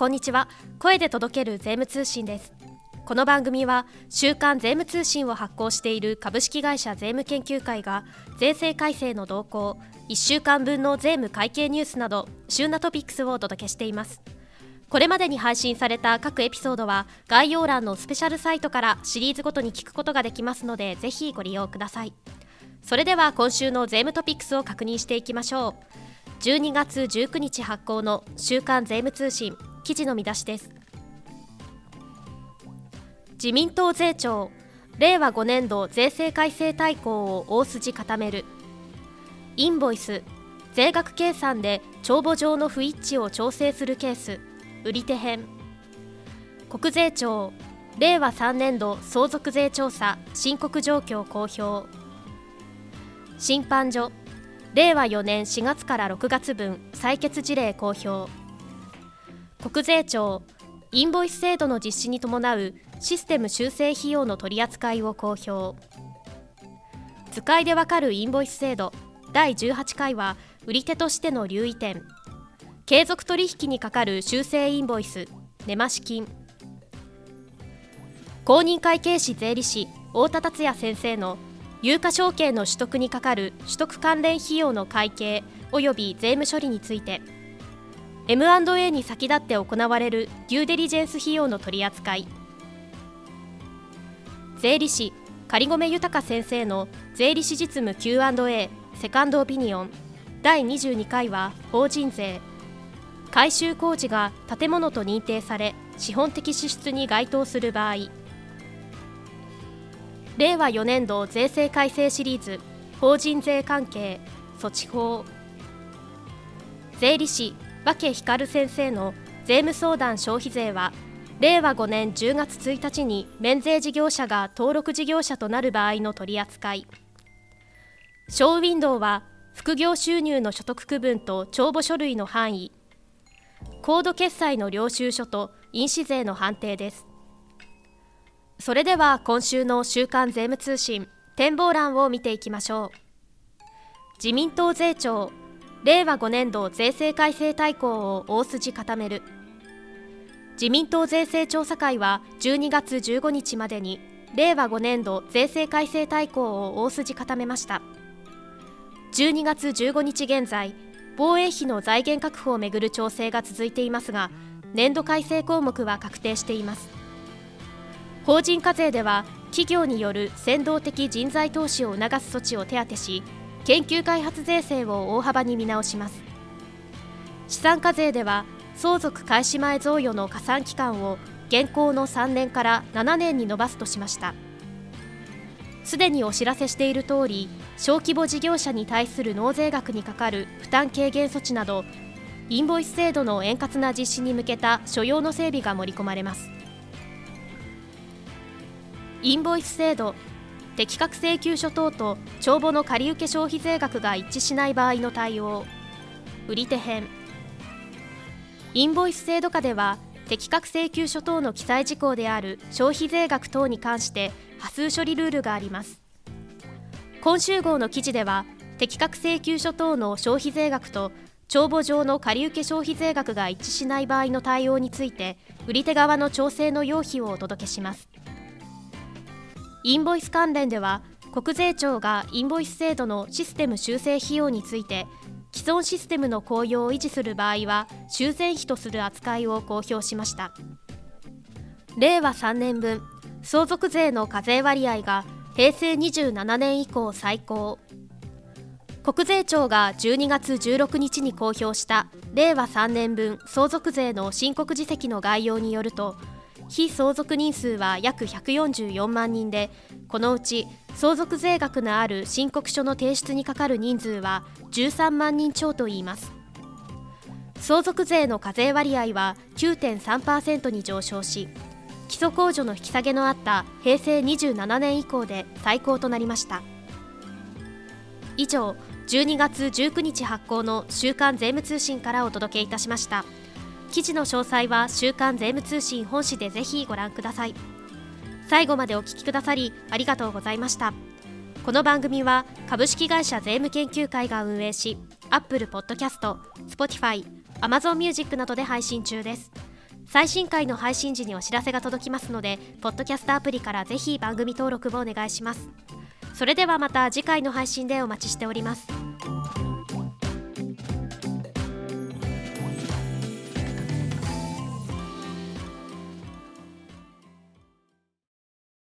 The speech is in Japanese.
こんにちは。声で届ける税務通信です。この番組は週刊税務通信を発行している株式会社税務研究会が税制改正の動向1週間分の税務会計ニュースなど旬なトピックスをお届けしています。これまでに配信された各エピソードは概要欄のスペシャルサイトからシリーズごとに聞くことができますのでぜひご利用ください。それでは今週の税務トピックスを確認していきましょう。12月19日発行の週刊税務通信。記事の見出しです。自民党税調令和5年度税制改正大綱を大筋固める。インボイス税額計算で帳簿上の不一致を調整するケース。売り手編。国税庁令和3年度相続税調査申告状況公表。審判所令和4年4月から6月分採決事例公表。国税庁インボイス制度の実施に伴うシステム修正費用の取り扱いを公表。図解でわかるインボイス制度第18回は売り手としての留意点。継続取引にかかる修正インボイス根増し金。公認会計士税理士太田達也先生の有価証券の取得にかかる取得関連費用の会計及び税務処理について。M&A に先立って行われるデューデリジェンス費用の取り扱い。税理士仮込豊先生の税理士実務 Q&A セカンドオピニオン。第22回は法人税。改修工事が建物と認定され資本的支出に該当する場合。令和4年度税制改正シリーズ法人税関係措置法。税理士和光先生の税務相談消費税は令和5年10月1日に免税事業者が登録事業者となる場合の取り扱い。ショーウィンドウは副業収入の所得区分と帳簿書類の範囲。コード決済の領収書と印紙税の判定です。それでは今週の週刊税務通信展望欄を見ていきましょう。自民党税調令和5年度税制改正大綱を大筋固める。自民党税制調査会は12月15日までに令和5年度税制改正大綱を大筋固めました。12月15日現在防衛費の財源確保をめぐる調整が続いていますが年度改正項目は確定しています。法人課税では企業による先導的人材投資を促す措置を手当し研究開発税制を大幅に見直します。資産課税では相続開始前贈与の加算期間を現行の3年から7年に延ばすとしました。すでにお知らせしている通り小規模事業者に対する納税額にかかる負担軽減措置などインボイス制度の円滑な実施に向けた所要の整備が盛り込まれます。インボイス制度適格請求書等と帳簿の借受消費税額が一致しない場合の対応。売り手編。インボイス制度下では適格請求書等の記載事項である消費税額等に関して波数処理ルールがあります。今週号の記事では適格請求書等の消費税額と帳簿上の借受消費税額が一致しない場合の対応について売り手側の調整の要否をお届けします。インボイス関連では国税庁がインボイス制度のシステム修正費用について既存システムの効用を維持する場合は修繕費とする扱いを公表しました。令和3年分相続税の課税割合が平成27年以降最高。国税庁が12月16日に公表した令和3年分相続税の申告実績の概要によると非相続人数は約144万人でこのうち相続税額のある申告書の提出にかかる人数は13万人超といいます相続税の課税割合は9.3%に上昇し基礎控除の引き下げのあった平成27年以降で最高となりました以上12月19日発行の週刊税務通信からお届けいたしました。記事の詳細は週刊税務通信本誌でぜひご覧ください。最後までお聞きくださりありがとうございました。この番組は株式会社税務研究会が運営し Apple Podcast、Spotify、Amazon Music などで配信中です。最新回の配信時にお知らせが届きますのでポッドキャストアプリからぜひ番組登録をお願いします。それではまた次回の配信でお待ちしております。